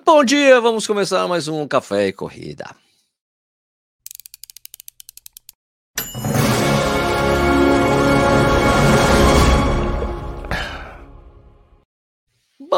Muito bom dia, vamos começar mais um Café e Corrida.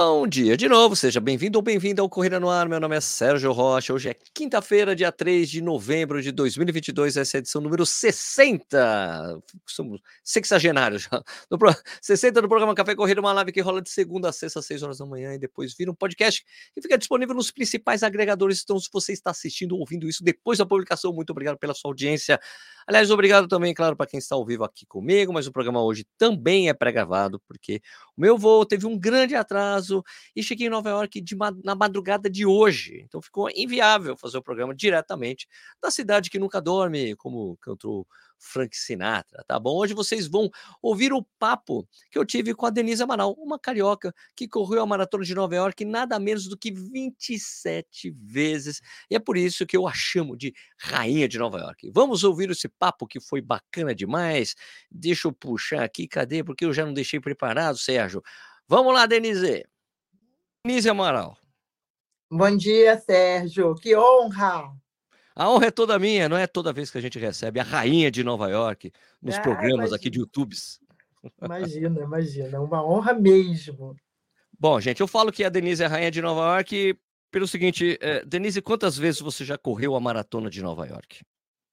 Bom dia de novo, seja bem-vindo ou bem-vinda ao Corrida no Ar. Meu nome é Sérgio Rocha. Hoje é quinta-feira, dia 3 de novembro de 2022. Essa é a edição número 60. Somos sexagenários já. No pro... 60 do programa Café Corrida, uma live que rola de segunda a sexta, às 6 horas da manhã, e depois vira um podcast que fica disponível nos principais agregadores. Então, se você está assistindo ou ouvindo isso depois da publicação, muito obrigado pela sua audiência. Aliás, obrigado também, claro, para quem está ao vivo aqui comigo, mas o programa hoje também é pré-gravado, porque o meu voo teve um grande atraso e cheguei em Nova York de, na madrugada de hoje. Então ficou inviável fazer o programa diretamente da cidade que nunca dorme, como cantou Frank Sinatra, tá bom? Hoje vocês vão ouvir o papo que eu tive com a Denise Amaral, uma carioca que correu a maratona de Nova York nada menos do que 27 vezes. E é por isso que eu a chamo de rainha de Nova York. Vamos ouvir esse papo que foi bacana demais. Deixa eu puxar aqui, cadê? Porque eu já não deixei preparado, Sérgio. Vamos lá, Denise. Denise Amaral. Bom dia, Sérgio. Que honra! A honra é toda minha, não é toda vez que a gente recebe a rainha de Nova York nos ah, programas imagina. aqui de YouTubes. Imagina, imagina, uma honra mesmo. Bom, gente, eu falo que a Denise é a rainha de Nova York pelo seguinte, é, Denise, quantas vezes você já correu a maratona de Nova York?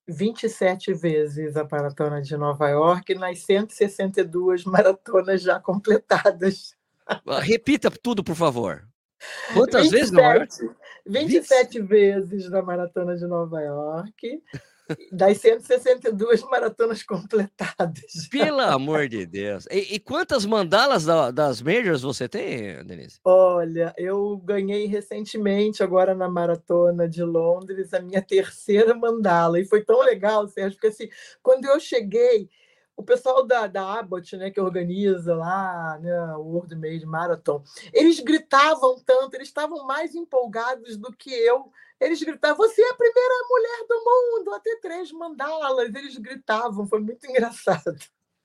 27 vezes a maratona de Nova York nas 162 maratonas já completadas. Ah, repita tudo, por favor. Quantas 27, vezes Nova York? 27 20? vezes na Maratona de Nova York, das 162 maratonas completadas. Pelo amor de Deus. E, e quantas mandalas da, das Majors você tem, Denise? Olha, eu ganhei recentemente, agora na Maratona de Londres, a minha terceira mandala. E foi tão legal, Sérgio, porque assim, quando eu cheguei o pessoal da, da Abbott, né, que organiza lá né, o World Made Marathon, eles gritavam tanto, eles estavam mais empolgados do que eu. Eles gritavam: Você é a primeira mulher do mundo a ter três mandalas. Eles gritavam, foi muito engraçado.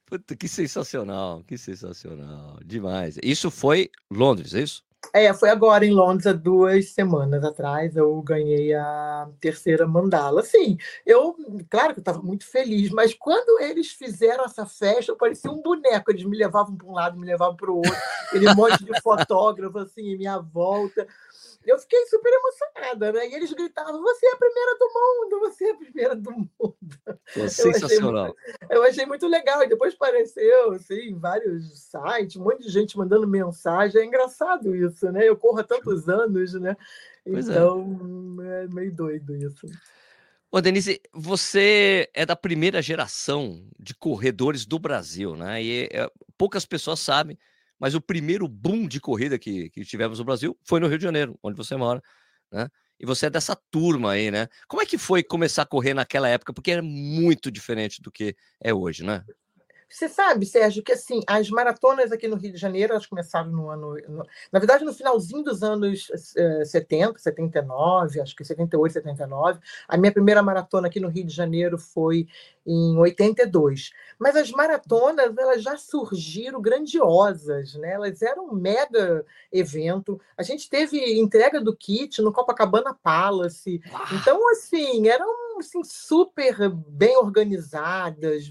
Puta, que sensacional, que sensacional, demais. Isso foi Londres, é isso? É, foi agora em Londres, há duas semanas atrás, eu ganhei a terceira mandala. Assim, eu, claro que eu estava muito feliz, mas quando eles fizeram essa festa, eu parecia um boneco. Eles me levavam para um lado, me levavam para o outro, aquele monte de fotógrafo assim em minha volta. Eu fiquei super emocionada, né? E eles gritavam: Você é a primeira do mundo, você é a primeira do mundo. É sensacional. Eu achei, muito, eu achei muito legal. E depois apareceu, assim, vários sites, um monte de gente mandando mensagem. É engraçado isso, né? Eu corro há tantos anos, né? Pois é. então, é. é meio doido isso. Ô, Denise, você é da primeira geração de corredores do Brasil, né? E é, poucas pessoas sabem mas o primeiro boom de corrida que, que tivemos no Brasil foi no Rio de Janeiro, onde você mora, né? E você é dessa turma aí, né? Como é que foi começar a correr naquela época? Porque era muito diferente do que é hoje, né? Você sabe, Sérgio, que assim, as maratonas aqui no Rio de Janeiro, elas começaram no ano. No, na verdade, no finalzinho dos anos uh, 70, 79, acho que 78, 79. A minha primeira maratona aqui no Rio de Janeiro foi em 82. Mas as maratonas, elas já surgiram grandiosas, né? Elas eram um mega evento. A gente teve entrega do kit no Copacabana Palace. Então, assim, eram assim, super bem organizadas,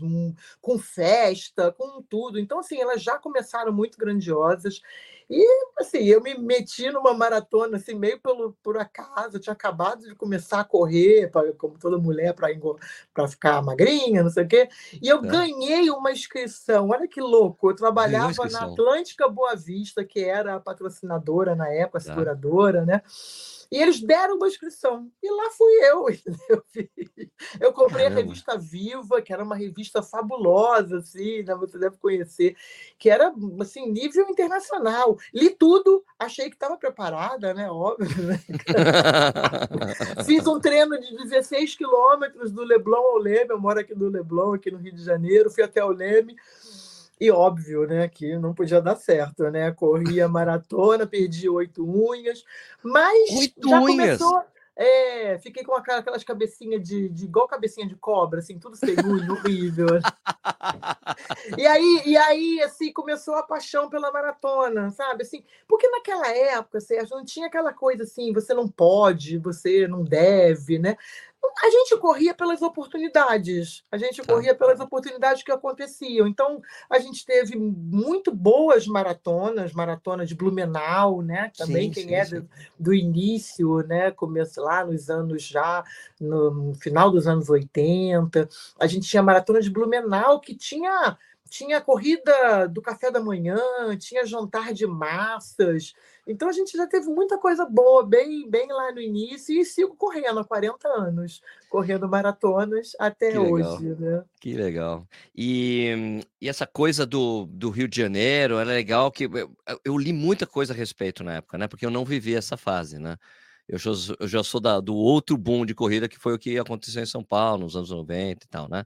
com festa, com tudo. Então, assim, elas já começaram muito grandiosas. E, assim, eu me meti numa maratona, assim, meio pelo, por acaso. Eu tinha acabado de começar a correr, pra, como toda mulher, para ficar magrinha, não sei o quê. E eu é. ganhei uma inscrição. Olha que louco. Eu trabalhava na Atlântica Boa Vista, que era a patrocinadora na época, a tá. seguradora, né? E eles deram uma inscrição. E lá fui eu. Eu comprei Caramba. a revista Viva, que era uma revista fabulosa, assim, né? você deve conhecer, que era assim, nível internacional. Li tudo, achei que estava preparada, né? Óbvio. Né? Fiz um treino de 16 quilômetros do Leblon ao Leme. Eu moro aqui no Leblon, aqui no Rio de Janeiro. Fui até o Leme. E óbvio, né, que não podia dar certo, né? Corria maratona, perdi oito unhas, mas oito já unhas. começou. É, fiquei com aquelas cabecinhas de, de, igual cabecinha de cobra, assim, tudo sem horrível. e aí, e aí, assim, começou a paixão pela maratona, sabe? Assim, porque naquela época, Sérgio, não tinha aquela coisa assim, você não pode, você não deve, né? A gente corria pelas oportunidades, a gente tá. corria pelas oportunidades que aconteciam. Então, a gente teve muito boas maratonas, maratona de Blumenau, né? Também sim, quem sim, é do, do, início, né? Começou lá nos anos já, no final dos anos 80. A gente tinha a maratona de Blumenau que tinha tinha corrida do café da manhã, tinha jantar de massas. Então a gente já teve muita coisa boa, bem, bem lá no início, e sigo correndo há 40 anos, correndo maratonas até hoje. Né? Que legal. E, e, essa coisa do, do Rio de Janeiro era legal que eu, eu, li muita coisa a respeito na época, né? Porque eu não vivi essa fase, né? Eu já, eu já sou da, do outro boom de corrida que foi o que aconteceu em São Paulo nos anos 90 e tal, né?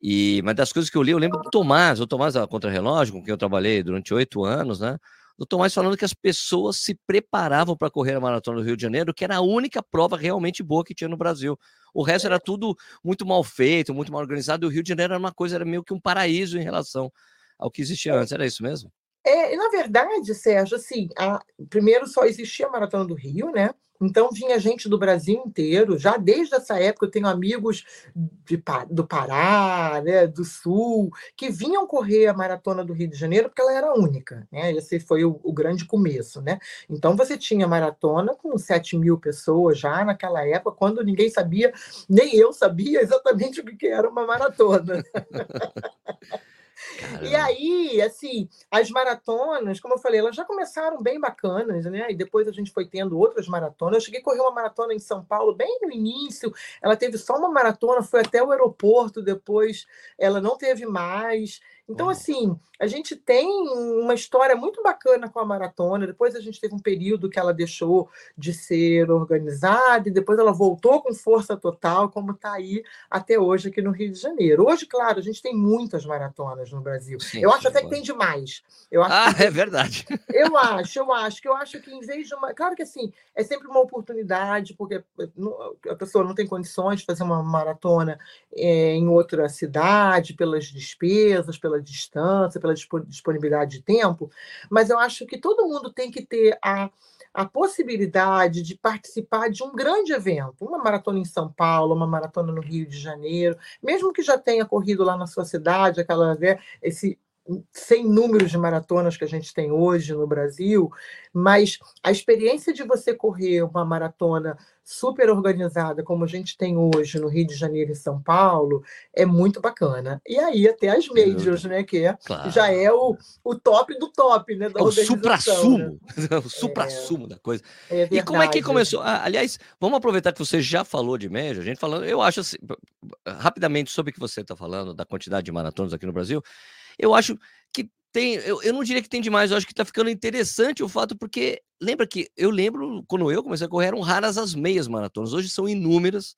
E, mas das coisas que eu li, eu lembro do Tomás, o Tomás da Contra-Relógio, com quem eu trabalhei durante oito anos, né? Do Tomás falando que as pessoas se preparavam para correr a maratona do Rio de Janeiro, que era a única prova realmente boa que tinha no Brasil. O resto era tudo muito mal feito, muito mal organizado, e o Rio de Janeiro era uma coisa, era meio que um paraíso em relação ao que existia antes. Era isso mesmo? É, na verdade, Sérgio, assim, a, primeiro só existia a Maratona do Rio, né? Então vinha gente do Brasil inteiro, já desde essa época eu tenho amigos de, do Pará, né, do Sul, que vinham correr a maratona do Rio de Janeiro porque ela era única, né? Esse foi o, o grande começo, né? Então você tinha maratona com 7 mil pessoas já naquela época, quando ninguém sabia, nem eu sabia exatamente o que era uma maratona. Caramba. E aí, assim, as maratonas, como eu falei, elas já começaram bem bacanas, né? E depois a gente foi tendo outras maratonas. Eu cheguei a correr uma maratona em São Paulo bem no início. Ela teve só uma maratona, foi até o aeroporto, depois ela não teve mais. Então, assim, a gente tem uma história muito bacana com a maratona. Depois a gente teve um período que ela deixou de ser organizada e depois ela voltou com força total, como está aí até hoje aqui no Rio de Janeiro. Hoje, claro, a gente tem muitas maratonas no Brasil. Sim, eu acho sim, até que tem demais. Eu acho ah, que... é verdade. Eu acho, eu acho que eu acho que em vez de uma. Claro que assim, é sempre uma oportunidade, porque a pessoa não tem condições de fazer uma maratona é, em outra cidade, pelas despesas, pela distância, pela disponibilidade de tempo, mas eu acho que todo mundo tem que ter a, a possibilidade de participar de um grande evento, uma maratona em São Paulo, uma maratona no Rio de Janeiro, mesmo que já tenha corrido lá na sua cidade, aquela né, esse sem números de maratonas que a gente tem hoje no Brasil, mas a experiência de você correr uma maratona super organizada, como a gente tem hoje no Rio de Janeiro e São Paulo, é muito bacana. E aí até as majors, né, que é, claro. já é o, o top do top, né, da é o supra-sumo, né? o supra-sumo é, da coisa. É e como é que começou? Ah, aliás, vamos aproveitar que você já falou de major, a gente falando, eu acho assim, rapidamente sobre o que você está falando, da quantidade de maratonas aqui no Brasil, eu acho que tem, eu, eu não diria que tem demais, eu acho que tá ficando interessante o fato, porque lembra que eu lembro quando eu comecei a correr, eram raras as meias maratonas, hoje são inúmeras,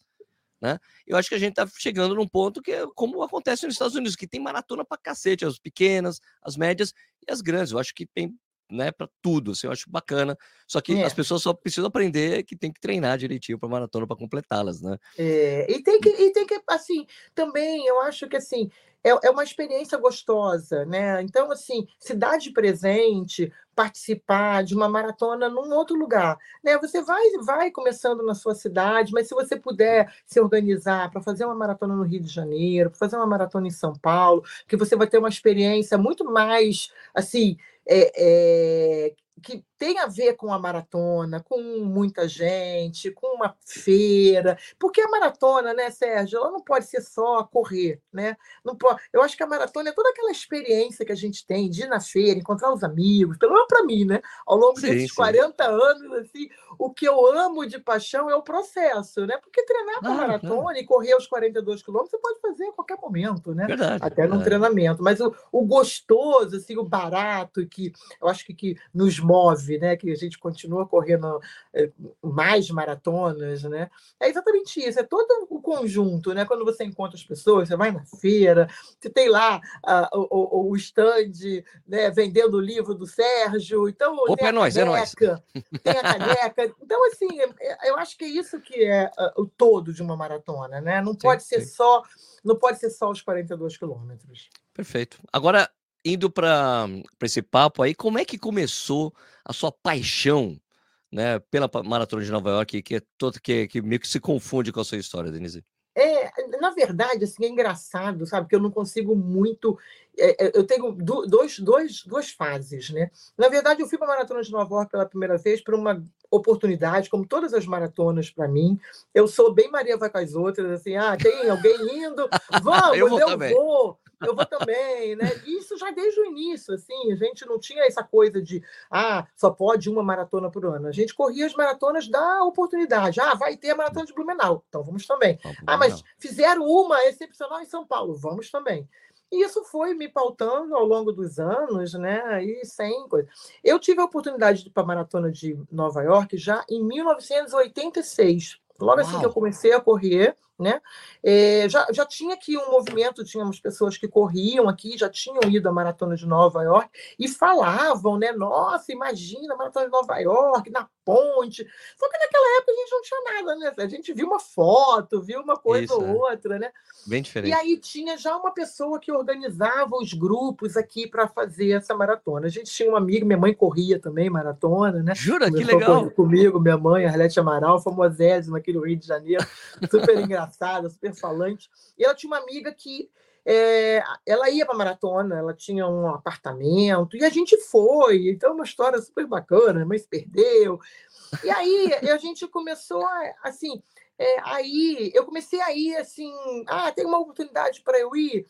né? Eu acho que a gente tá chegando num ponto que é como acontece nos Estados Unidos, que tem maratona para cacete, as pequenas, as médias e as grandes. Eu acho que tem né, para tudo, assim, eu acho bacana. Só que é. as pessoas só precisam aprender que tem que treinar direitinho para maratona para completá-las, né? É, e tem que e tem que assim, também eu acho que assim, é, é uma experiência gostosa, né? Então, assim, cidade presente, participar de uma maratona num outro lugar, né? Você vai vai começando na sua cidade, mas se você puder se organizar para fazer uma maratona no Rio de Janeiro, para fazer uma maratona em São Paulo, que você vai ter uma experiência muito mais assim é, é, que tem a ver com a maratona, com muita gente, com uma feira, porque a maratona, né, Sérgio, ela não pode ser só correr, né? Não pode, eu acho que a maratona é toda aquela experiência que a gente tem de ir na feira, encontrar os amigos, pelo menos para mim, né? Ao longo sim, desses sim. 40 anos, assim, o que eu amo de paixão é o processo, né? Porque treinar para ah, maratona e correr os 42 quilômetros você pode fazer a qualquer momento, né? Verdade, Até verdade. no treinamento, mas o, o gostoso, assim, o barato que eu acho que, que nos move né, que a gente continua correndo eh, mais maratonas, né? É exatamente isso, é todo o conjunto, né? Quando você encontra as pessoas, você vai na feira, você tem lá uh, o, o, stand né, vendendo o livro do Sérgio, então Opa, tem é nóis, é nóis. tem a caneca. Então, assim, eu acho que é isso que é uh, o todo de uma maratona, né? Não pode sim, ser sim. só não pode ser só os 42 quilômetros. Perfeito. Agora, indo para esse papo aí, como é que começou a sua paixão né, pela Maratona de Nova York, que é todo que, que meio que se confunde com a sua história, Denise? É, na verdade, assim, é engraçado, sabe? Que eu não consigo muito. É, é eu tenho dois, dois, duas fases, né? Na verdade, eu fui para a Maratona de Nova York pela primeira vez por uma oportunidade, como todas as maratonas para mim. Eu sou bem Maria vai com as outras, assim, ah, tem alguém indo? Vamos, eu vou. Eu vou eu vou também, né? Isso já desde o início, assim, a gente não tinha essa coisa de, ah, só pode uma maratona por ano. A gente corria as maratonas da oportunidade. Ah, vai ter a maratona de Blumenau, então vamos também. Ah, mas fizeram uma excepcional em São Paulo, vamos também. E isso foi me pautando ao longo dos anos, né? E sem coisa. Eu tive a oportunidade de ir para a maratona de Nova York já em 1986. Logo Uau. assim que eu comecei a correr, né? É, já, já tinha aqui um movimento, tínhamos pessoas que corriam aqui, já tinham ido à Maratona de Nova York e falavam, né? Nossa, imagina a Maratona de Nova York, na ponte. Só que naquela época a gente não tinha nada, né? A gente viu uma foto, viu uma coisa Isso, ou é. outra, né? Bem diferente. E aí tinha já uma pessoa que organizava os grupos aqui para fazer essa maratona. A gente tinha uma amiga, minha mãe corria também maratona, né? Jura? Começou que legal! Comigo, minha mãe, Arlete Amaral, famosésima aqui no Rio de Janeiro, super engraçada, super falante. E ela tinha uma amiga que é, ela ia para maratona, ela tinha um apartamento e a gente foi. Então, uma história super bacana. Se perdeu. E aí a gente começou a, assim. É, aí eu comecei a ir assim, ah, tem uma oportunidade para eu ir.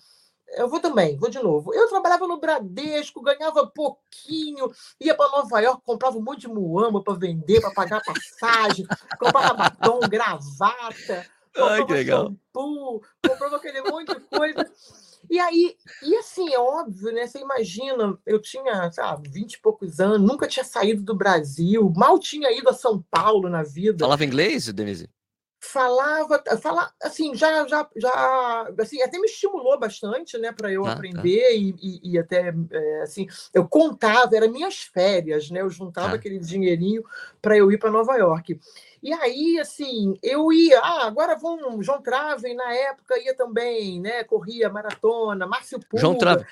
Eu vou também, vou de novo. Eu trabalhava no Bradesco, ganhava pouquinho, ia para Nova York, comprava um monte de muamba para vender, para pagar passagem, comprava batom, gravata Ai, que legal. shampoo, comprava aquele monte de coisa. E aí, e assim, é óbvio, né? Você imagina, eu tinha, sabe, 20 e poucos anos, nunca tinha saído do Brasil, mal tinha ido a São Paulo na vida. Falava inglês, Denise? falava, fala, assim, já, já, já, assim, até me estimulou bastante, né, para eu ah, tá. aprender e, e, e, até, é, assim, eu contava, eram minhas férias, né, eu juntava ah. aquele dinheirinho para eu ir para Nova York. E aí, assim, eu ia, ah, agora vamos, João Traven, na época, ia também, né, corria maratona, Márcio Puga. João Traven.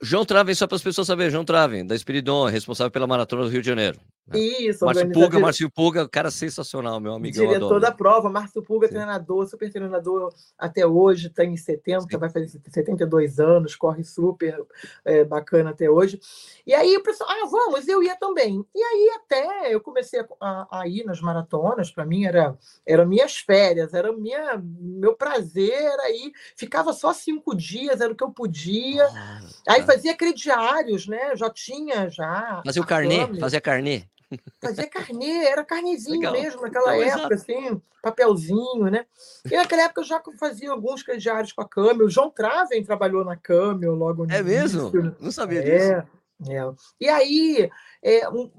João Traven, só para as pessoas saberem, João Traven, da Espiridon, responsável pela Maratona do Rio de Janeiro. Né? Isso, Márcio Pulga, Márcio Pulga, cara sensacional, meu amigo. Diretor da prova, Márcio Pulga, Sim. treinador, super treinador até hoje, tem tá 70, Sim. vai fazer 72 anos, corre super é, bacana até hoje. E aí o pessoal, ah, vamos, eu ia também. E aí até eu comecei a, a ir nas maratonas, para mim era, era minhas férias, era minha, meu prazer, aí ficava só cinco dias, era o que eu podia. Ah, aí fazia crediários, né? Já tinha já. Fazia o carnê, fazia carnê. Fazia carnê, era carnezinho Legal. mesmo naquela época, assim, papelzinho, né? E naquela época eu já fazia alguns crediários com a Camel. O João Traven trabalhou na Camel logo no É mesmo? Início. Não sabia é, disso. É. E aí, é, um,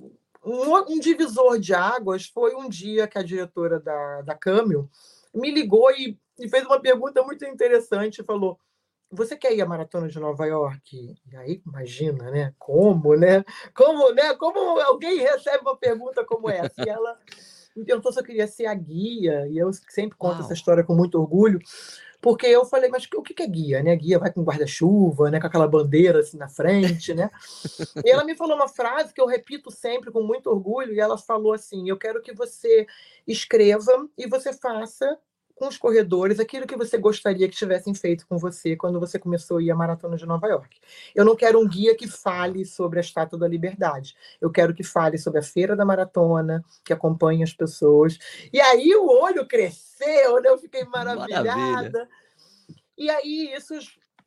um, um, divisor de águas foi um dia que a diretora da, da Camel me ligou e, e fez uma pergunta muito interessante. Falou: você quer ir à maratona de Nova York? E aí, imagina, né? Como, né? Como, né? Como alguém recebe uma pergunta como essa? E ela me perguntou se eu queria ser a guia, e eu sempre conto Uau. essa história com muito orgulho, porque eu falei, mas o que é guia, né? Guia vai com guarda-chuva, né? Com aquela bandeira assim na frente, né? e ela me falou uma frase que eu repito sempre com muito orgulho, e ela falou assim: eu quero que você escreva e você faça com os corredores aquilo que você gostaria que tivessem feito com você quando você começou a ir à Maratona de Nova York. Eu não quero um guia que fale sobre a Estátua da Liberdade. Eu quero que fale sobre a Feira da Maratona, que acompanhe as pessoas. E aí o olho cresceu, né? eu fiquei maravilhada. Maravilha. E aí isso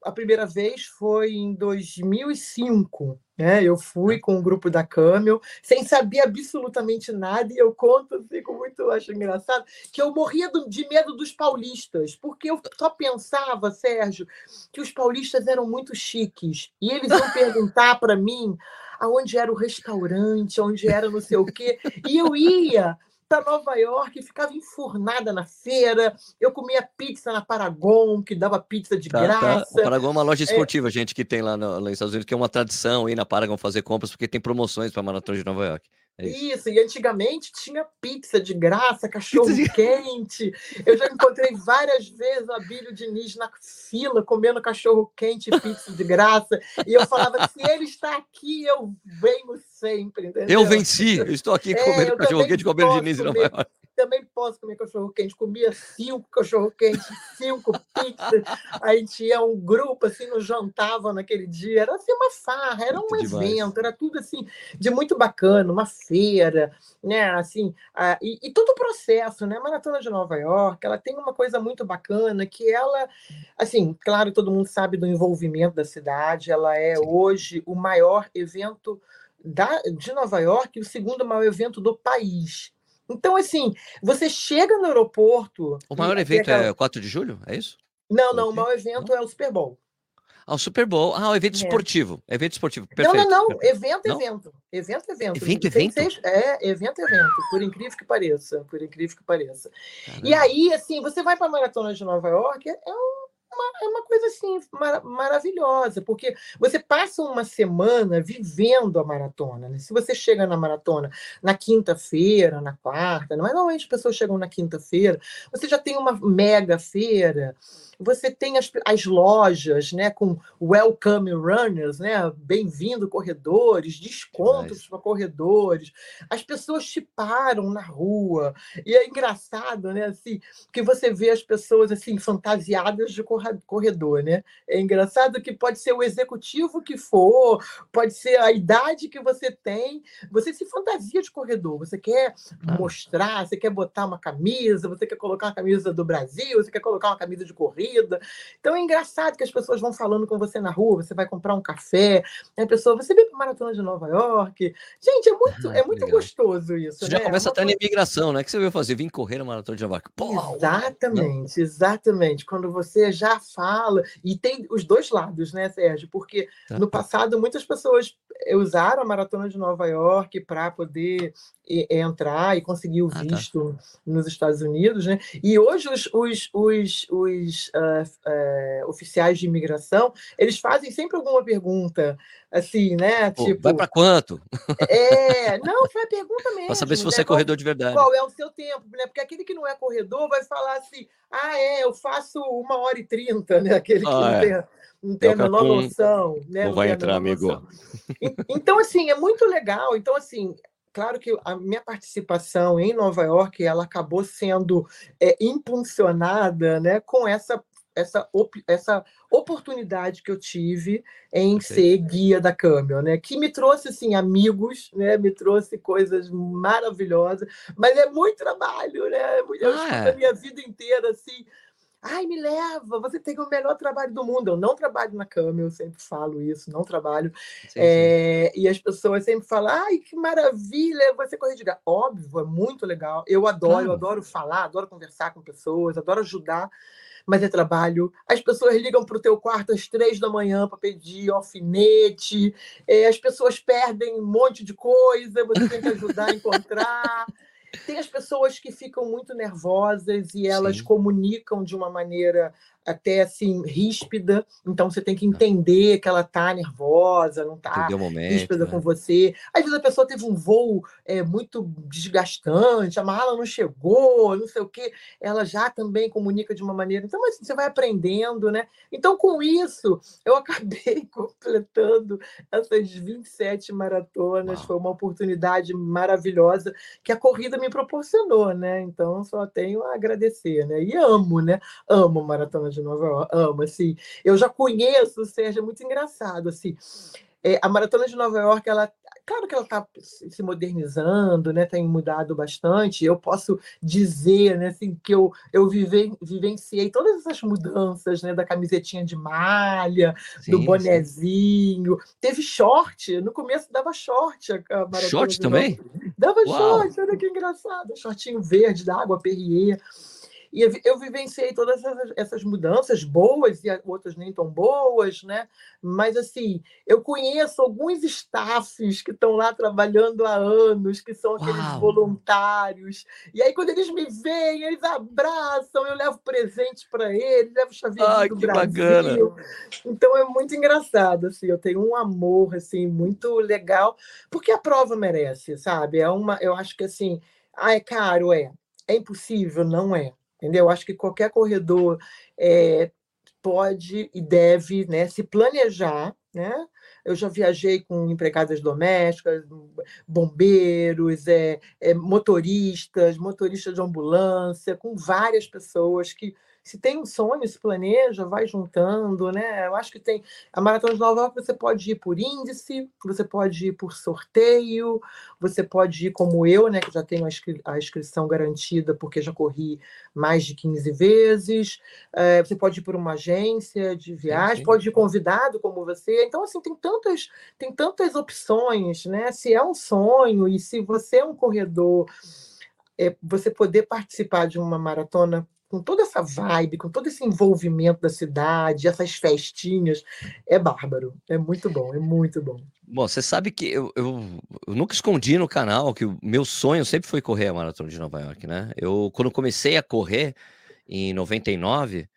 a primeira vez foi em 2005. Né? Eu fui com o grupo da Camel, sem saber absolutamente nada, e eu conto assim, com muito, acho engraçado, que eu morria de medo dos paulistas, porque eu só pensava, Sérgio, que os paulistas eram muito chiques, e eles iam perguntar para mim aonde era o restaurante, onde era não sei o quê, e eu ia para Nova York, ficava enfurnada na feira. Eu comia pizza na Paragon, que dava pizza de tá, graça. Tá. O Paragon é uma loja é. esportiva, é... gente, que tem lá, no, lá nos Estados Unidos, que é uma tradição ir na Paragon fazer compras, porque tem promoções para Maratona de Nova York. É isso. isso. e antigamente tinha pizza de graça, cachorro de... quente. Eu já encontrei várias vezes o Abílio Diniz na fila comendo cachorro quente e pizza de graça. E eu falava: se ele está aqui, eu venho sempre. Entendeu? Eu venci, eu estou aqui é, comendo cachorro quente com o Abílio Diniz. Não também posso comer cachorro quente. Comia cinco cachorro quente, cinco pizzas. A gente ia um grupo assim, nos jantava naquele dia. Era assim uma farra, era muito um demais. evento, era tudo assim de muito bacana, uma feira, né? Assim, a, e, e todo o processo, né? A Maratona de Nova York, ela tem uma coisa muito bacana que ela, assim, claro, todo mundo sabe do envolvimento da cidade. Ela é Sim. hoje o maior evento da, de Nova York e o segundo maior evento do país. Então, assim, você chega no aeroporto. O maior evento aquela... é 4 de julho? É isso? Não, não, o maior evento não? é o Super Bowl. Ah, o Super Bowl. Ah, o evento é. esportivo. Evento esportivo. Perfeito. Não, não, não. Evento, não? evento. Evento, evento. Evento, evento? Seis... É, evento, evento. Por incrível que pareça. Por incrível que pareça. Caramba. E aí, assim, você vai para a Maratona de Nova York, é um uma, é uma coisa assim mar, maravilhosa, porque você passa uma semana vivendo a maratona. Né? Se você chega na maratona na quinta-feira, na quarta, normalmente as pessoas chegam na quinta-feira, você já tem uma mega feira você tem as, as lojas né, com welcome runners, né, bem-vindo corredores, descontos para corredores. As pessoas te param na rua. E é engraçado, né, assim, que você vê as pessoas assim fantasiadas de corredor, né? É engraçado que pode ser o executivo que for, pode ser a idade que você tem, você se fantasia de corredor, você quer mostrar, você quer botar uma camisa, você quer colocar uma camisa do Brasil, você quer colocar uma camisa de corrida, corrida. Então é engraçado que as pessoas vão falando com você na rua, você vai comprar um café, a pessoa, você vem para Maratona de Nova York. Gente, é muito, ah, é muito gostoso isso. Você né? já começa é até coisa... na imigração, né? O que você veio fazer? Vim correr na Maratona de Nova York. Pô, exatamente, não. exatamente. Quando você já fala, e tem os dois lados, né, Sérgio? Porque tá. no passado muitas pessoas usaram a Maratona de Nova York para poder entrar e conseguir o visto ah, tá. nos Estados Unidos, né? E hoje os, os, os, os uh, uh, oficiais de imigração eles fazem sempre alguma pergunta assim, né? Pô, tipo, vai para quanto? É, não, foi a pergunta mesmo. Para saber se você né? é corredor de verdade. Qual é o seu tempo, né? Porque aquele que não é corredor vai falar assim: ah, é, eu faço uma hora e trinta, né? Aquele que ah, não é. tem não tem a menor noção. Né? Não vai entrar, amigo. Então, assim, é muito legal. Então, assim, claro que a minha participação em Nova York ela acabou sendo é, impulsionada né, com essa, essa, op, essa oportunidade que eu tive em ser guia da Camel, né? Que me trouxe assim amigos, né? Me trouxe coisas maravilhosas, mas é muito trabalho, né? Eu ah, é. a minha vida inteira assim Ai, me leva, você tem o melhor trabalho do mundo. Eu não trabalho na cama, eu sempre falo isso, não trabalho. Sim, é, sim. E as pessoas sempre falam, ai, que maravilha, você correr de gato. Óbvio, é muito legal. Eu adoro, claro. eu adoro falar, adoro conversar com pessoas, adoro ajudar, mas é trabalho. As pessoas ligam para o teu quarto às três da manhã para pedir alfinete, é, as pessoas perdem um monte de coisa, você tem que ajudar a encontrar. Tem as pessoas que ficam muito nervosas e elas Sim. comunicam de uma maneira até assim ríspida, então você tem que entender que ela tá nervosa, não tá momento, ríspida né? com você. Às vezes a pessoa teve um voo é, muito desgastante, a mala não chegou, não sei o quê, ela já também comunica de uma maneira. Então assim, você vai aprendendo, né? Então com isso, eu acabei completando essas 27 maratonas, Uau. foi uma oportunidade maravilhosa que a corrida me proporcionou, né? Então só tenho a agradecer, né? E amo, né? Amo maratona de Nova York, amo, assim. Eu já conheço o Sérgio, é muito engraçado, assim. É, a Maratona de Nova York, ela, claro que ela está se modernizando, né? Tem mudado bastante. Eu posso dizer, né, assim, que eu, eu vive, vivenciei todas essas mudanças, né? Da camisetinha de malha, sim, do bonezinho. Sim. Teve short, no começo dava short. A, Maratona short também? Dava Uau. short, olha que engraçado. Shortinho verde da água Perrier. E eu, vivenciei todas essas, essas, mudanças boas e outras nem tão boas, né? Mas, assim, eu conheço alguns staffs que estão lá trabalhando há anos, que são aqueles Uau. voluntários. E aí, quando eles me veem, eles abraçam, eu levo presente para eles, levo chaveirinho do Brasil. Bacana. Então, é muito engraçado, assim. Eu tenho um amor, assim, muito legal, porque a prova merece, sabe? É uma... Eu acho que, assim... Ah, é caro? É. É impossível? Não é. Entendeu? Acho que qualquer corredor é, pode e deve né, se planejar. Né? Eu já viajei com empregadas domésticas, bombeiros, é, é, motoristas, motoristas de ambulância, com várias pessoas que se tem um sonho, se planeja, vai juntando, né? Eu acho que tem. A Maratona de Nova York você pode ir por índice, você pode ir por sorteio, você pode ir como eu, né? Que já tenho a, inscri a inscrição garantida, porque já corri mais de 15 vezes. É, você pode ir por uma agência de viagem, sim, sim. pode ir convidado como você. Então, assim, tem tantas, tem tantas opções, né? Se é um sonho e se você é um corredor. É, você poder participar de uma maratona com toda essa vibe, com todo esse envolvimento da cidade, essas festinhas, é bárbaro. É muito bom, é muito bom. Bom, você sabe que eu, eu, eu, nunca escondi no canal que o meu sonho sempre foi correr a Maratona de Nova York, né? Eu, quando comecei a correr, em 99,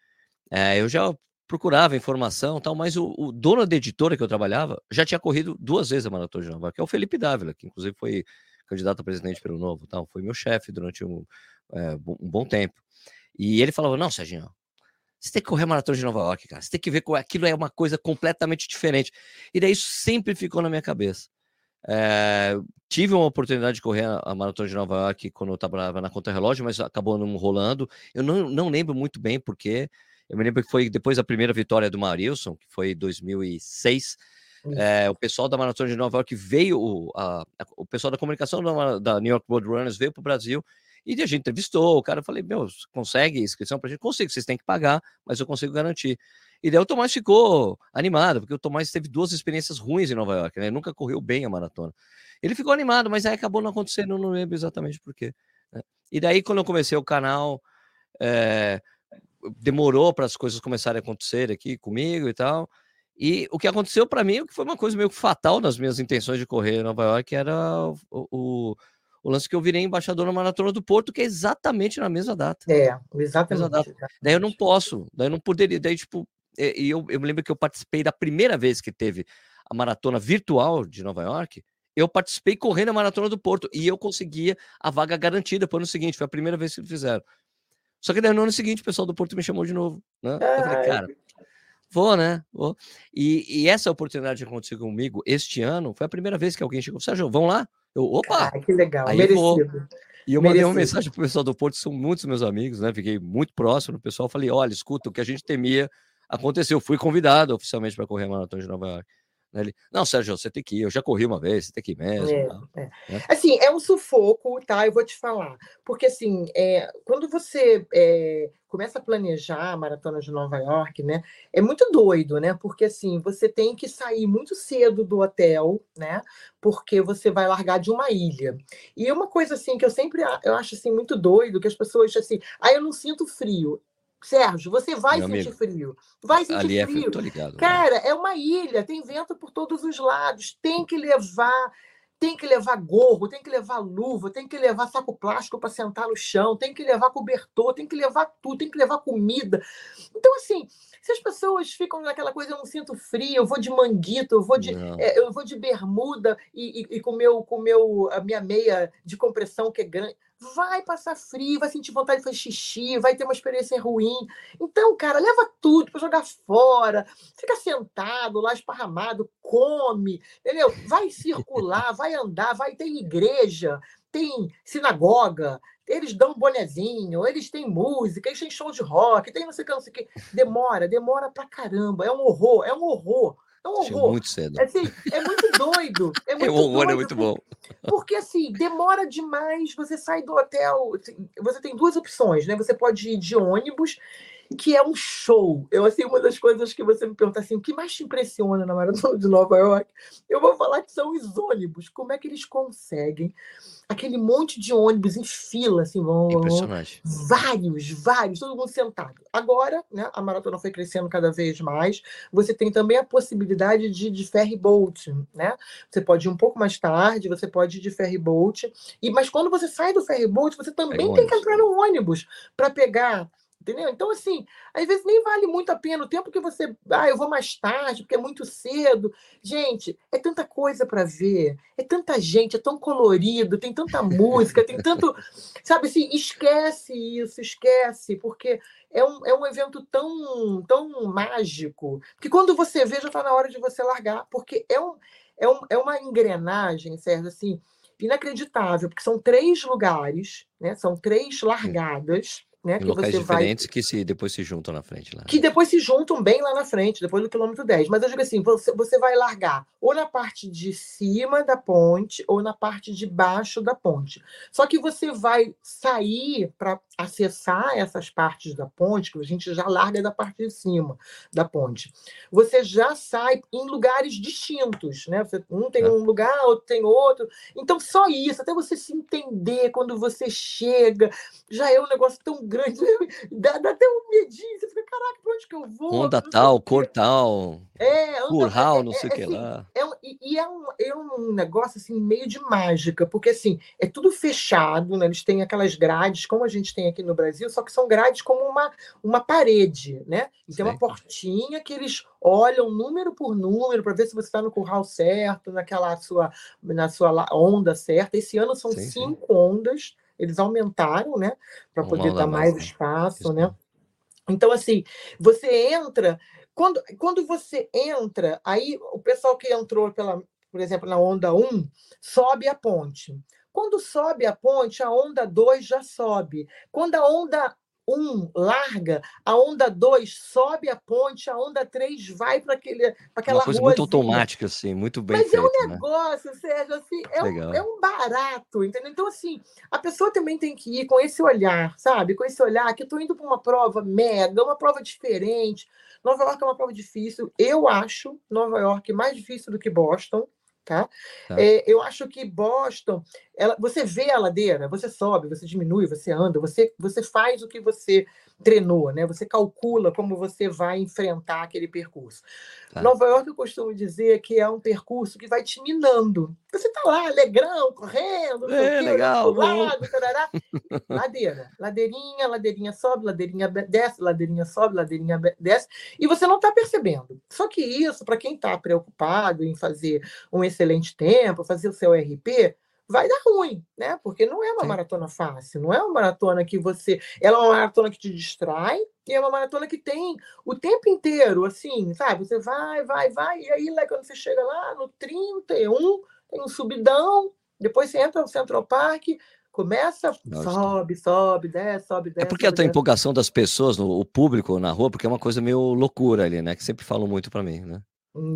é, eu já procurava informação tal, mas o, o, dono da editora que eu trabalhava já tinha corrido duas vezes a Maratona de Nova York, que é o Felipe Dávila, que inclusive foi candidato a presidente pelo Novo, tal, foi meu chefe durante um, é, um bom tempo. E ele falava: Não, Serginho, você tem que correr a maratona de Nova York, cara. Você tem que ver que aquilo é uma coisa completamente diferente. E daí isso sempre ficou na minha cabeça. É, tive uma oportunidade de correr a, maratona de Nova York quando eu estava na conta relógio, mas acabou não rolando. Eu não, não lembro muito bem porque. Eu me lembro que foi depois da primeira vitória do Marilson, que foi em 2006. É, o pessoal da Maratona de Nova York veio, a, a, o pessoal da comunicação da, da New York Road Runners veio para o Brasil e a gente entrevistou, o cara falei, meu, consegue inscrição para a gente? Consigo, vocês têm que pagar, mas eu consigo garantir. E daí o Tomás ficou animado, porque o Tomás teve duas experiências ruins em Nova York, né? Ele nunca correu bem a maratona. Ele ficou animado, mas aí acabou não acontecendo, não lembro exatamente por quê. Né? E daí, quando eu comecei o canal, é, demorou para as coisas começarem a acontecer aqui comigo e tal. E o que aconteceu para mim, o que foi uma coisa meio fatal nas minhas intenções de correr em Nova York, era o, o o lance que eu virei embaixador na Maratona do Porto, que é exatamente na mesma data. É, exatamente. Data. exatamente. Daí eu não posso, daí eu não poderia, daí tipo, e eu, eu me lembro que eu participei da primeira vez que teve a maratona virtual de Nova York, eu participei correndo a maratona do Porto e eu conseguia a vaga garantida para o ano seguinte, foi a primeira vez que fizeram. Só que daí no ano seguinte o pessoal do Porto me chamou de novo, né? Eu falei, cara, vou, né? Vou. E, e essa oportunidade que aconteceu comigo este ano foi a primeira vez que alguém chegou, Sérgio, vamos lá? Eu, opa! Ah, que legal, aí merecido. Vou. E eu mandei Merecido. uma mensagem para o pessoal do Porto, são muitos meus amigos, né? Fiquei muito próximo do pessoal. Falei: olha, escuta, o que a gente temia aconteceu. Fui convidado oficialmente para correr a maratona de Nova York. Ele, não, Sérgio, você tem que ir. Eu já corri uma vez, você tem que ir mesmo. É, é. Né? Assim, é um sufoco, tá? Eu vou te falar. Porque, assim, é, quando você é, começa a planejar a maratona de Nova York, né? É muito doido, né? Porque, assim, você tem que sair muito cedo do hotel, né? Porque você vai largar de uma ilha. E uma coisa, assim, que eu sempre eu acho, assim, muito doido, que as pessoas, assim, ah, eu não sinto frio. Sérgio, você vai Meu sentir amigo, frio. Vai sentir ali frio. É, ligado, Cara, né? é uma ilha, tem vento por todos os lados. Tem que levar, tem que levar gorro, tem que levar luva, tem que levar saco plástico para sentar no chão, tem que levar cobertor, tem que levar tudo, tem que levar comida. Então, assim, se as pessoas ficam naquela coisa, eu não sinto frio, eu vou de manguito, eu vou de, é, eu vou de bermuda e, e, e, com, meu, com meu, a minha meia de compressão que é grande vai passar frio, vai sentir vontade de fazer xixi, vai ter uma experiência ruim. Então, cara, leva tudo para jogar fora, fica sentado lá esparramado, come, entendeu? Vai circular, vai andar, vai ter igreja, tem sinagoga, eles dão bonezinho, eles têm música, eles têm show de rock, tem não sei o que, não sei o que. Demora, demora pra caramba, é um horror, é um horror. É um horror. muito cedo. É, assim, é muito doido. É, muito é um horror, é doido, é muito bom. Porque, assim, demora demais. Você sai do hotel. Você tem duas opções, né? Você pode ir de ônibus que é um show. Eu, assim, uma das coisas que você me pergunta assim, o que mais te impressiona na Maratona de Nova York? Eu vou falar que são os ônibus. Como é que eles conseguem aquele monte de ônibus em fila, assim, vão, Impressionante. vários, vários, todo mundo sentado. Agora, né, a maratona foi crescendo cada vez mais. Você tem também a possibilidade de, de ferry boat, né? Você pode ir um pouco mais tarde, você pode ir de ferry boat. E mas quando você sai do ferry boat, você também tem que entrar no ônibus para pegar Entendeu? Então, assim, às vezes nem vale muito a pena o tempo que você. Ah, eu vou mais tarde, porque é muito cedo. Gente, é tanta coisa para ver, é tanta gente, é tão colorido, tem tanta música, tem tanto. Sabe assim, esquece isso, esquece, porque é um, é um evento tão, tão mágico que quando você vê, já está na hora de você largar, porque é, um, é, um, é uma engrenagem, Sérgio, assim, inacreditável, porque são três lugares, né? São três largadas né? Em que locais diferentes vai... que se, depois se juntam na frente lá. Que depois se juntam bem lá na frente, depois do quilômetro 10. Mas eu digo assim: você, você vai largar ou na parte de cima da ponte ou na parte de baixo da ponte. Só que você vai sair para acessar essas partes da ponte, que a gente já larga da parte de cima da ponte. Você já sai em lugares distintos, né? Você, um tem é. um lugar, outro tem outro. Então, só isso, até você se entender quando você chega, já é um negócio tão grande, dá, dá até um medinho, você fica, caraca, pra onde que eu vou? Onda tal, cor tal, é, curral, é, não sei o é, que assim, lá. É, e é um, é um negócio, assim, meio de mágica, porque, assim, é tudo fechado, né? Eles têm aquelas grades, como a gente tem aqui no Brasil, só que são grades como uma, uma parede, né? E tem uma portinha que eles olham número por número para ver se você está no curral certo, naquela sua, na sua onda certa. Esse ano são sim, cinco sim. ondas, eles aumentaram, né? Para poder dar mais espaço, Isso. né? Então, assim, você entra. Quando, quando você entra, aí o pessoal que entrou, pela, por exemplo, na onda 1, sobe a ponte. Quando sobe a ponte, a onda 2 já sobe. Quando a onda 1 larga, a onda 2 sobe a ponte, a onda 3 vai para aquela Uma coisa ruazinha. muito automática, assim, muito bem Mas feito, é um né? negócio, né? Sérgio, assim, é um, é um, barato, entendeu? Então, assim, a pessoa também tem que ir com esse olhar, sabe? Com esse olhar que eu estou indo para uma prova mega, uma prova diferente. Nova York é uma prova difícil. Eu acho Nova York mais difícil do que Boston. Tá? tá. É, eu acho que Boston, ela, você vê a ladeira, você sobe, você diminui, você anda, você, você faz o que você treinou, né? Você calcula como você vai enfrentar aquele percurso. Tá. Nova York, eu costumo dizer que é um percurso que vai te minando. Você está lá, alegrão, correndo, é, quê, legal, lado, tarará. ladeira, ladeirinha, ladeirinha sobe, ladeirinha desce, ladeirinha sobe, ladeirinha desce, e você não está percebendo. Só que isso, para quem está preocupado em fazer um excelente tempo, fazer o seu RP, vai dar ruim, né? Porque não é uma Sim. maratona fácil, não é uma maratona que você. Ela é uma maratona que te distrai, e é uma maratona que tem o tempo inteiro, assim, sabe? Você vai, vai, vai, e aí lá, quando você chega lá no 31, tem um subidão, depois você entra no Central Park, começa, Nossa. sobe, sobe, desce, sobe, desce. É porque sobe, a empolgação das pessoas, no, o público na rua, porque é uma coisa meio loucura ali, né? Que sempre falam muito para mim, né?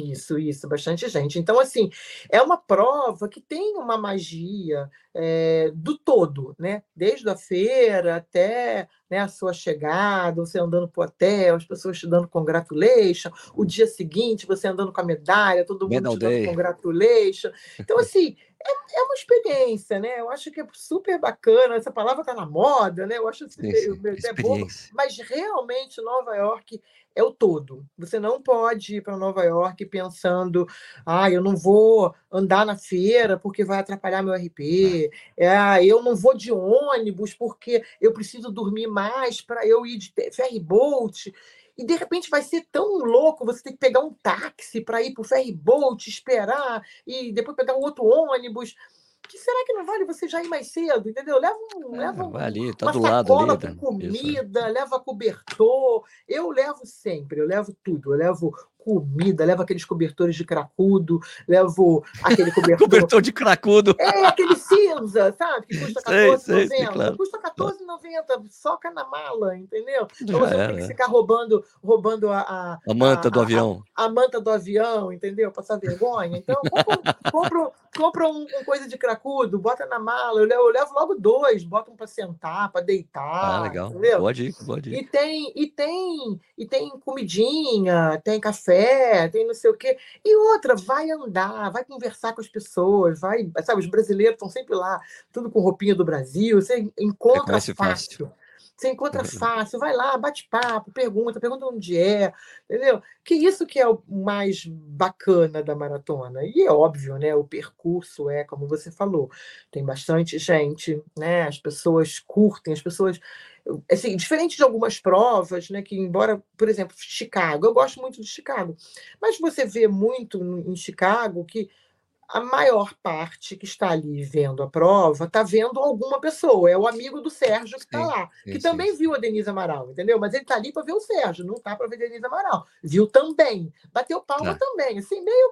Isso, isso, bastante gente. Então, assim, é uma prova que tem uma magia é, do todo, né? Desde a feira até né, a sua chegada, você andando para o hotel, as pessoas te dando congratulation, o dia seguinte você andando com a medalha, todo mundo Medal te dando day. congratulation. Então, assim, é, é, uma experiência, né? Eu acho que é super bacana, essa palavra está na moda, né? Eu acho sim. é bobo, mas realmente Nova York é o todo. Você não pode ir para Nova York pensando, ah, eu não vou andar na feira porque vai atrapalhar meu RP, é, ah, eu não vou de ônibus porque eu preciso dormir mais para eu ir de ferry boat. E de repente vai ser tão louco você ter que pegar um táxi para ir para o ferry boat, esperar, e depois pegar um outro ônibus que será que não vale você já ir mais cedo, entendeu? Leva, um, é, leva um, ali, tá uma do sacola lado com comida, Isso. leva cobertor. Eu levo sempre, eu levo tudo. Eu levo comida, levo aqueles cobertores de cracudo, levo aquele cobertor. Cobertor de cracudo. É, aquele cinza, sabe? Que custa Sei, R$14,90. sei, sei, claro. Custa R$14,90, soca na mala, entendeu? Então Já você tem que ficar roubando, roubando a, a, A manta a- do avião. a manta do avião, entendeu? Passar vergonha. Então, compra, compra, compra um, um coisa de cracudo, bota na mala. Eu levo, eu levo logo dois, bota um para sentar, para deitar. Ah, legal. Entendeu? Boa dica, boa dica. E tem, e tem, e tem comidinha, tem café, tem não sei o quê. E outra, vai andar, vai conversar com as pessoas, vai, sabe, os brasileiros estão sempre lá, tudo com roupinha do Brasil, você encontra Reconhece fácil. fácil. Você encontra Uhum. fácil, vai lá, bate papo, pergunta, pergunta onde é, entendeu? Que isso que é o mais bacana da maratona. E é óbvio, né? O percurso é, como você falou, tem bastante gente, né? As pessoas curtem, as pessoas assim, diferente de algumas provas, né, que embora, por exemplo, Chicago, eu gosto muito de Chicago, mas você vê muito em Chicago que a maior parte que está ali vendo a prova está vendo alguma pessoa, é o amigo do Sérgio que está lá, sim, que sim, também viu a Denise Amaral, entendeu? Mas ele está ali para ver o Sérgio, não está para ver a Denise Amaral. Viu também, bateu palma Tá. também, assim, meio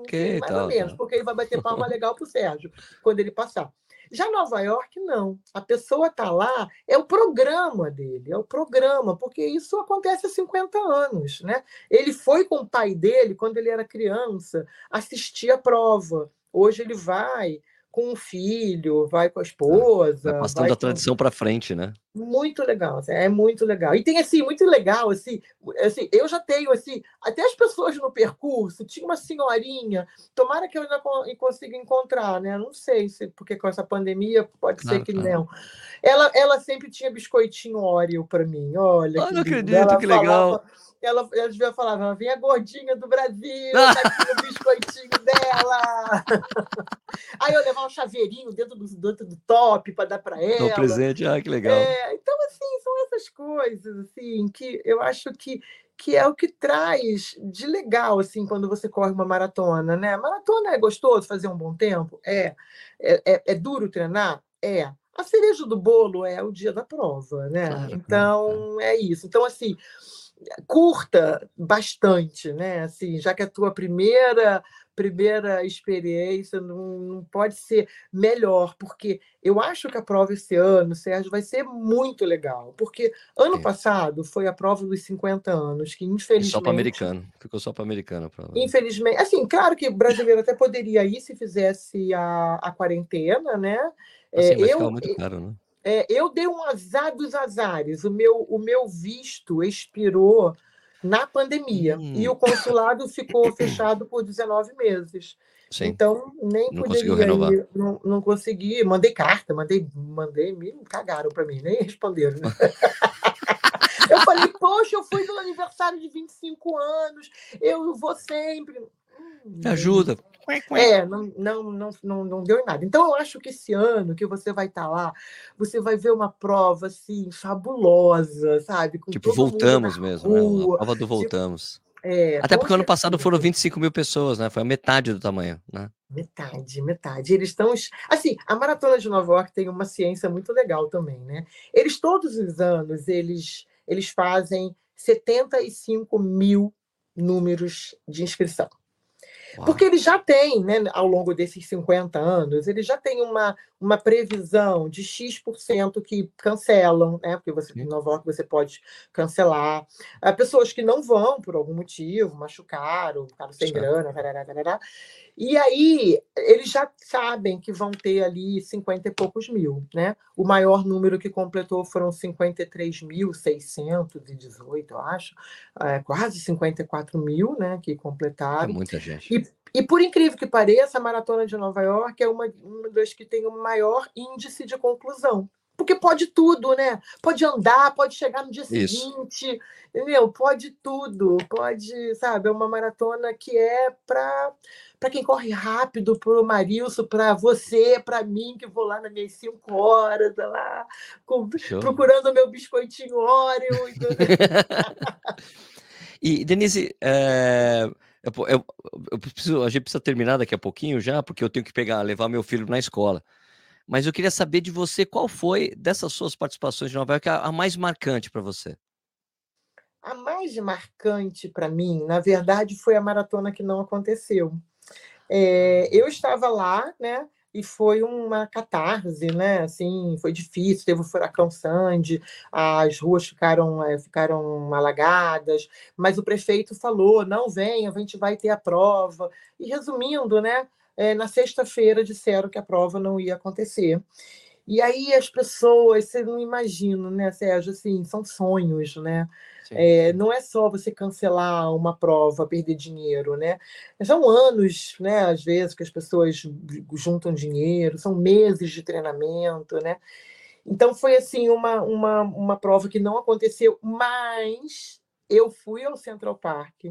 Ok, mais tá, ou menos, tá. porque ele vai bater palma legal para o Sérgio quando ele passar. Já Nova York, não. A pessoa está lá, é o programa dele, é o programa, porque isso acontece há 50 anos. Né? Ele foi com o pai dele, quando ele era criança, assistir a prova. Hoje ele vai com o filho, vai com a esposa. Vai passando vai a com- tradição para frente, né? muito legal, assim, é muito legal. E tem assim, muito legal, assim, assim, eu já tenho assim, até as pessoas no percurso, tinha uma senhorinha, tomara que eu ainda con- consiga encontrar, né? Não sei se porque com essa pandemia pode Claro, ser que claro. não. Ela, ela sempre tinha biscoitinho Oreo para mim. Olha, Ah, não acredito, Ela que legal. falava- ela, ela devia falar, vem a gordinha do Brasil, tá aqui o biscoitinho dela. Aí eu levar um chaveirinho dentro do, dentro do top para dar para Dá um ela. presente, ah, que legal. É, então, assim, são essas coisas, assim, que eu acho que, que é o que traz de legal, assim, quando você corre uma maratona, né? Maratona é gostoso fazer um bom tempo? É. É, é, é duro treinar? É. A cereja do bolo é o dia da prova, né? Claro, claro, então, é isso. Então, assim, curta bastante, né? Assim, já que é a tua primeira primeira experiência não, não pode ser melhor, porque eu acho que a prova esse ano, Sérgio, vai ser muito legal, porque ano Sim. passado foi a prova dos 50 anos, que E infelizmente só para americano. Ficou só para americano a prova. Infelizmente, assim, claro que o brasileiro até poderia ir se fizesse a, a quarentena, né? Assim, É, mas eu, muito caro, né? É, eu dei um azar dos azares. O meu, o meu visto expirou na pandemia e Hum. o consulado ficou fechado por 19 meses. Sim. Então, nem Não poderia renovar. ir, não, não consegui. Mandei carta, mandei, mandei, me cagaram para mim, nem responderam. né? eu falei, poxa, eu fui no aniversário de 25 anos, eu vou sempre. Me ajuda. é, não, não, não, não, deu em nada. Então, eu acho que esse ano que você vai estar lá, você vai ver uma prova assim, fabulosa, sabe? Com Tipo, voltamos mesmo, né? A prova do voltamos. É, Até porque ano passado foram 25 mil pessoas, né? Foi a metade do tamanho, né? Metade, metade. Eles estão. Assim, a Maratona de Nova York tem uma ciência muito legal também, né? Eles, todos os anos, eles, eles fazem 75 mil números de inscrição. Uau. Porque ele já tem, né, ao longo desses 50 anos, ele já tem uma, uma previsão de X% que cancelam, né? Porque você, Sim. em Nova York você pode cancelar. Há pessoas que não vão por algum motivo, machucaram, ficaram sem grana, tarará, tarará. E aí, eles já sabem que vão ter ali 50 e poucos mil, né? O maior número que completou foram 53.618, eu acho, é, quase 54 mil, né, que É completaram. muita gente. E, e por incrível que pareça, a Maratona de Nova York é uma, uma das que tem o maior índice de conclusão. Porque pode tudo, né? Pode andar, pode chegar no dia Isso. seguinte, entendeu? Pode tudo, pode, sabe? É uma maratona que é para para quem corre rápido, para o Marilson, para você, para mim, que vou lá nas minhas cinco horas, tá lá, com- procurando o meu biscoitinho Oreo. E, Denise, é, eu, eu- eu preciso- a gente precisa terminar daqui a pouquinho já, porque eu tenho que pegar, levar meu filho na escola. Mas eu queria saber de você qual foi, dessas suas participações de Nova York, a, a mais marcante para você. A mais marcante para mim, na verdade, foi a maratona que não aconteceu. É, eu estava lá, né? E foi uma catarse, né? Assim, foi difícil. Teve o furacão Sandy, as ruas ficaram, é, ficaram alagadas, mas o prefeito falou: não venha, a gente vai ter a prova. E resumindo, né? É, na sexta-feira disseram que a prova não ia acontecer. E aí as pessoas, você não imagina, né, Sérgio? Assim, são sonhos, né? É, não é só você cancelar uma prova, perder dinheiro, né? São anos, né? Às vezes que as pessoas juntam dinheiro, são meses de treinamento, né? Então foi assim uma, uma, uma prova que não aconteceu, mas eu fui ao Central Park,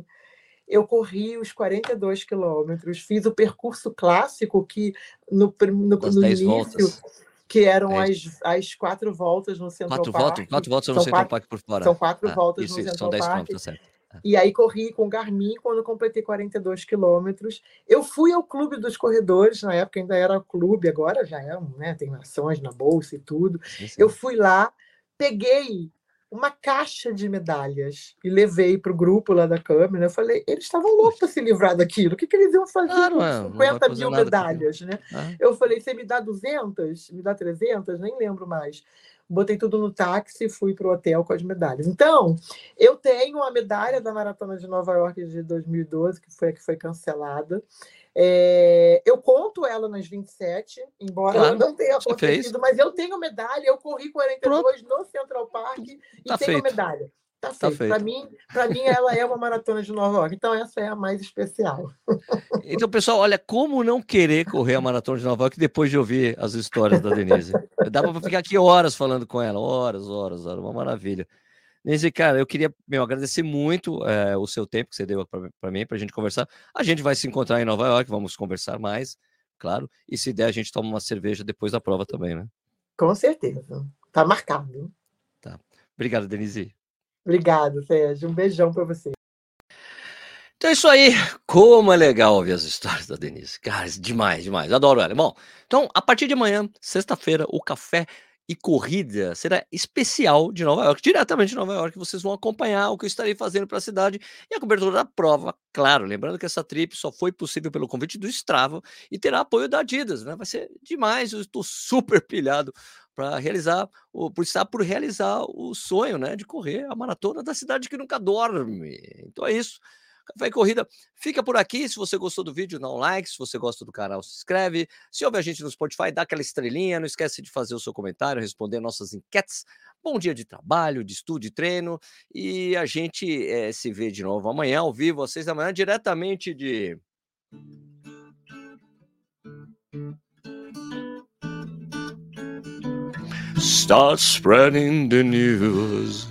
eu corri os 42 quilômetros, fiz o percurso clássico que no, no, no início voltas que eram é as, as quatro voltas no Central quatro Park. Voltas, quatro voltas no Central Park por fora. São quatro ah, voltas isso, no isso, Central são Park. certo. Ah. E aí corri com o Garmin quando completei 42 quilômetros. Eu fui ao Clube dos Corredores, na época ainda era clube, agora já é, né, tem ações na bolsa e tudo. Sim, sim. Eu fui lá, peguei uma caixa de medalhas e levei para o grupo lá da câmera. Eu falei, eles estavam loucos para se livrar daquilo. O que, que eles iam fazer claro, com 50 mil medalhas? Né? Ah. Eu falei, você me dá 200? Me dá 300? Nem lembro mais. Botei tudo no táxi e fui para o hotel com as medalhas. Então, eu tenho a medalha da Maratona de Nova York de 2012, que foi a que foi cancelada. É, eu conto ela nas 27, embora claro, ela não tenha acontecido, mas eu tenho medalha, eu corri 42 Pronto. no Central Park e tá tenho feito. medalha. Tá, tá feito. Para mim, para mim, ela é uma maratona de Nova York. Então, essa é a mais especial. Então, pessoal, olha, como não querer correr a maratona de Nova York depois de ouvir as histórias da Denise? Dá para ficar aqui horas falando com ela, horas, horas, horas, uma maravilha. Nesse cara, eu queria meu, agradecer muito é, o seu tempo que você deu para mim, para a gente conversar. A gente vai se encontrar em Nova York, vamos conversar mais, claro. E se der, a gente toma uma cerveja depois da prova também, né? Com certeza. Tá marcado. Tá. Obrigado, Denise. Obrigado, Sérgio. Um beijão para você. Então é isso aí. Como é legal ouvir as histórias da Denise. Cara, demais, demais. Adoro ela. Bom, então, a partir de amanhã, sexta-feira, o café e corrida será especial de Nova York, diretamente de Nova York. Vocês vão acompanhar o que eu estarei fazendo para a cidade e a cobertura da prova. Claro, lembrando que essa trip só foi possível pelo convite do Strava e terá apoio da Adidas, né? Vai ser demais. Eu estou super pilhado para realizar, por estar por realizar o sonho, né, de correr a maratona da cidade que nunca dorme. Então é isso. Café e Corrida fica por aqui. Se você gostou do vídeo, dá um like. Se você gosta do canal, se inscreve. Se ouve a gente no Spotify, dá aquela estrelinha. Não esquece de fazer o seu comentário, responder nossas enquetes. Bom dia de trabalho, de estudo e treino. E a gente é, se vê de novo amanhã, ao vivo, às seis da manhã, diretamente de. Start spreading the news.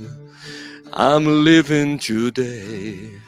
I'm living today.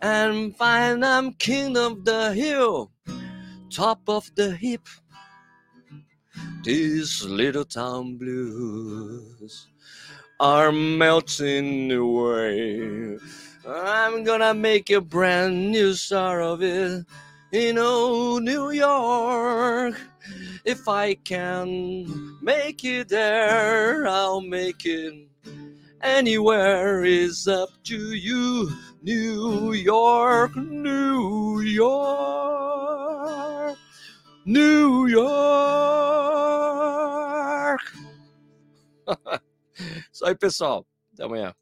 and find I'm king of the hill, top of the heap. These little town blues are melting away. I'm gonna make a brand new star of it in old New York. If I can make it there, I'll make it anywhere is up to you. New York, New York, New York. Isso aí, pessoal. Até amanhã.